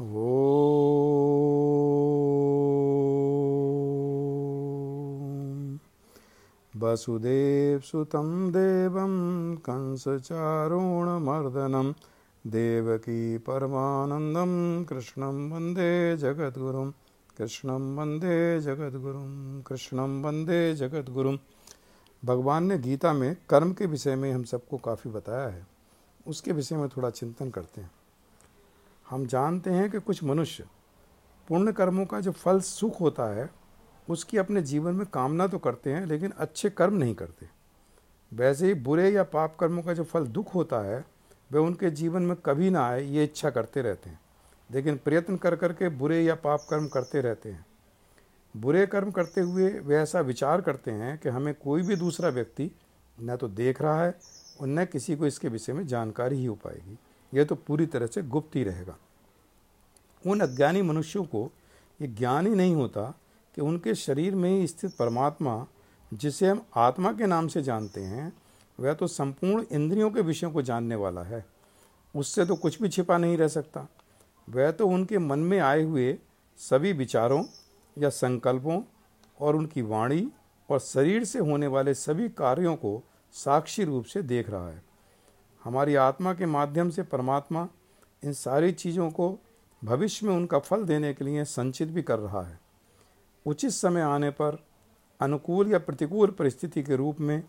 ॐ वसुदेवसुतं देवं कंसचारुणमर्दनं, देवकी परमानन्दं, कृष्णं वंदे जगद्गुरुं, कृष्णं वंदे जगद्गुरुं, कृष्णं वंदे जगद्गुरुं। भगवान ने गीता में कर्म के विषय में हम सबको काफ़ी बताया है, उसके विषय में थोड़ा चिंतन करते हैं। हम जानते हैं कि कुछ मनुष्य पुण्य कर्मों का जो फल सुख होता है, उसकी अपने जीवन में कामना तो करते हैं, लेकिन अच्छे कर्म नहीं करते। वैसे ही बुरे या पाप कर्मों का जो फल दुख होता है, वे उनके जीवन में कभी ना आए, ये इच्छा करते रहते हैं। लेकिन प्रयत्न कर कर के बुरे या पाप कर्म करते रहते हैं। बुरे कर्म करते हुए वे ऐसा विचार करते हैं कि हमें कोई भी दूसरा व्यक्ति न तो देख रहा है, और न किसी को इसके विषय में जानकारी ही हो पाएगी। यह तो पूरी तरह से गुप्त ही रहेगा। उन अज्ञानी मनुष्यों को ये ज्ञान ही नहीं होता कि उनके शरीर में ही स्थित परमात्मा, जिसे हम आत्मा के नाम से जानते हैं, वह तो संपूर्ण इंद्रियों के विषयों को जानने वाला है। उससे तो कुछ भी छिपा नहीं रह सकता। वह तो उनके मन में आए हुए सभी विचारों या संकल्पों और उनकी वाणी और शरीर से होने वाले सभी कार्यों को साक्षी रूप से देख रहा है। हमारी आत्मा के माध्यम से परमात्मा इन सारी चीज़ों को भविष्य में उनका फल देने के लिए संचित भी कर रहा है। उचित समय आने पर अनुकूल या प्रतिकूल परिस्थिति के रूप में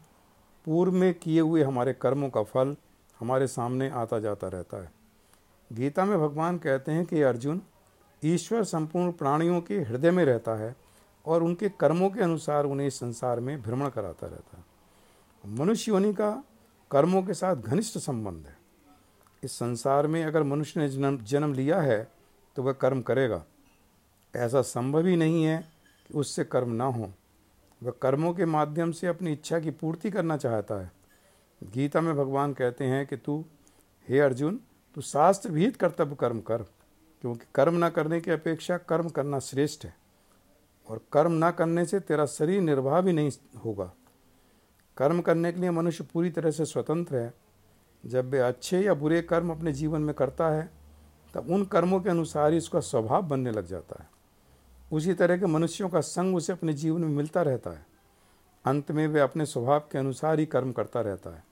पूर्व में किए हुए हमारे कर्मों का फल हमारे सामने आता जाता रहता है। गीता में भगवान कहते हैं कि अर्जुन ईश्वर संपूर्ण प्राणियों के हृदय में रहता है और उनके कर्मों के अनुसार उन्हें इस संसार में भ्रमण कराता रहता है। मनुष्य योनि का कर्मों के साथ घनिष्ठ संबंध है। इस संसार में अगर मनुष्य ने जन्म जन्म लिया है तो वह कर्म करेगा। ऐसा संभव ही नहीं है कि उससे कर्म ना हो। वह कर्मों के माध्यम से अपनी इच्छा की पूर्ति करना चाहता है। गीता में भगवान कहते हैं कि तू, हे अर्जुन, तू शास्त्र विहित कर्तव्य कर्म कर, क्योंकि कर्म न करने की अपेक्षा कर्म करना श्रेष्ठ है। और कर्म न करने से तेरा शरीर निर्वाह भी नहीं होगा। कर्म करने के लिए मनुष्य पूरी तरह से स्वतंत्र है। जब वे अच्छे या बुरे कर्म अपने जीवन में करता है तब उन कर्मों के अनुसार ही उसका स्वभाव बनने लग जाता है। उसी तरह के मनुष्यों का संग उसे अपने जीवन में मिलता रहता है। अंत में वे अपने स्वभाव के अनुसार ही कर्म करता रहता है।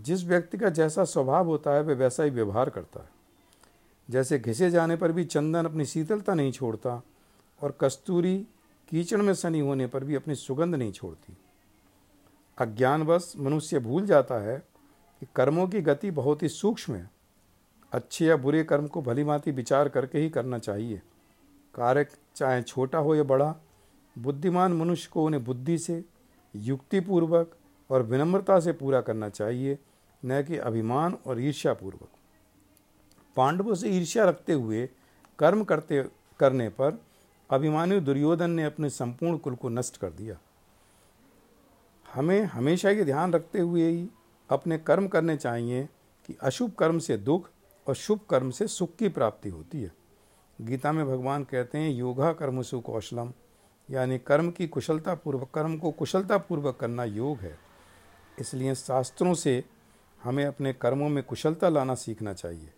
जिस व्यक्ति का जैसा स्वभाव होता है वह वैसा ही व्यवहार करता है। जैसे घिसे जाने पर भी चंदन अपनी शीतलता नहीं छोड़ता और कस्तूरी कीचड़ में सनी होने पर भी अपनी सुगंध नहीं छोड़ती। अज्ञानवश मनुष्य भूल जाता है कि कर्मों की गति बहुत ही सूक्ष्म है। अच्छे या बुरे कर्म को भली भांति विचार करके ही करना चाहिए। कार्य चाहे छोटा हो या बड़ा, बुद्धिमान मनुष्य को उन्हें बुद्धि से, युक्तिपूर्वक और विनम्रता से पूरा करना चाहिए, न कि अभिमान और ईर्ष्यापूर्वक। पांडवों से ईर्ष्या रखते हुए, कर्म करते, करने पर अभिमानी दुर्योधन ने अपने संपूर्ण कुल को नष्ट कर दिया। हमें हमेशा ये ध्यान रखते हुए ही अपने कर्म करने चाहिए कि अशुभ कर्म से दुख और शुभ कर्म से सुख की प्राप्ति होती है। गीता में भगवान कहते हैं, योगा कर्म सुकौशलम यानी कर्म की कुशलता पूर्वक कर्म को कुशलता पूर्वक करना योग है। इसलिए शास्त्रों से हमें अपने कर्मों में कुशलता लाना सीखना चाहिए।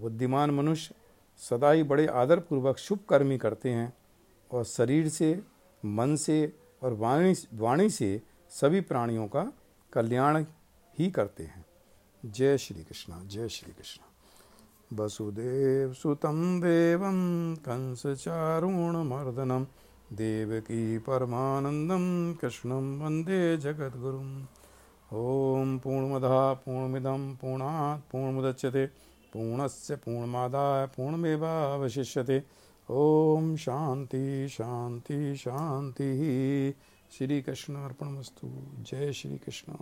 बुद्धिमान मनुष्य सदा ही बड़े आदरपूर्वक शुभ कर्म ही करते हैं और शरीर से, मन से और वाणी वाणी से सभी प्राणियों का कल्याण ही करते हैं। जय श्री कृष्णा, जय श्री कृष्ण। वसुदेव सुतम देवम कंस मर्दनम देवकी परमानंदम कृष्णं वंदे जगद्गुरुम्। ॐ पूर्णमदः, पूर्णमिदं, पूर्णात् पूर्णमुदच्यते, पूर्णस्य पूर्णमादाय पूर्णमेवावशिष्यते। शांति शांति शांति श्री कृष्ण अर्पणमस्तु जय श्री कृष्ण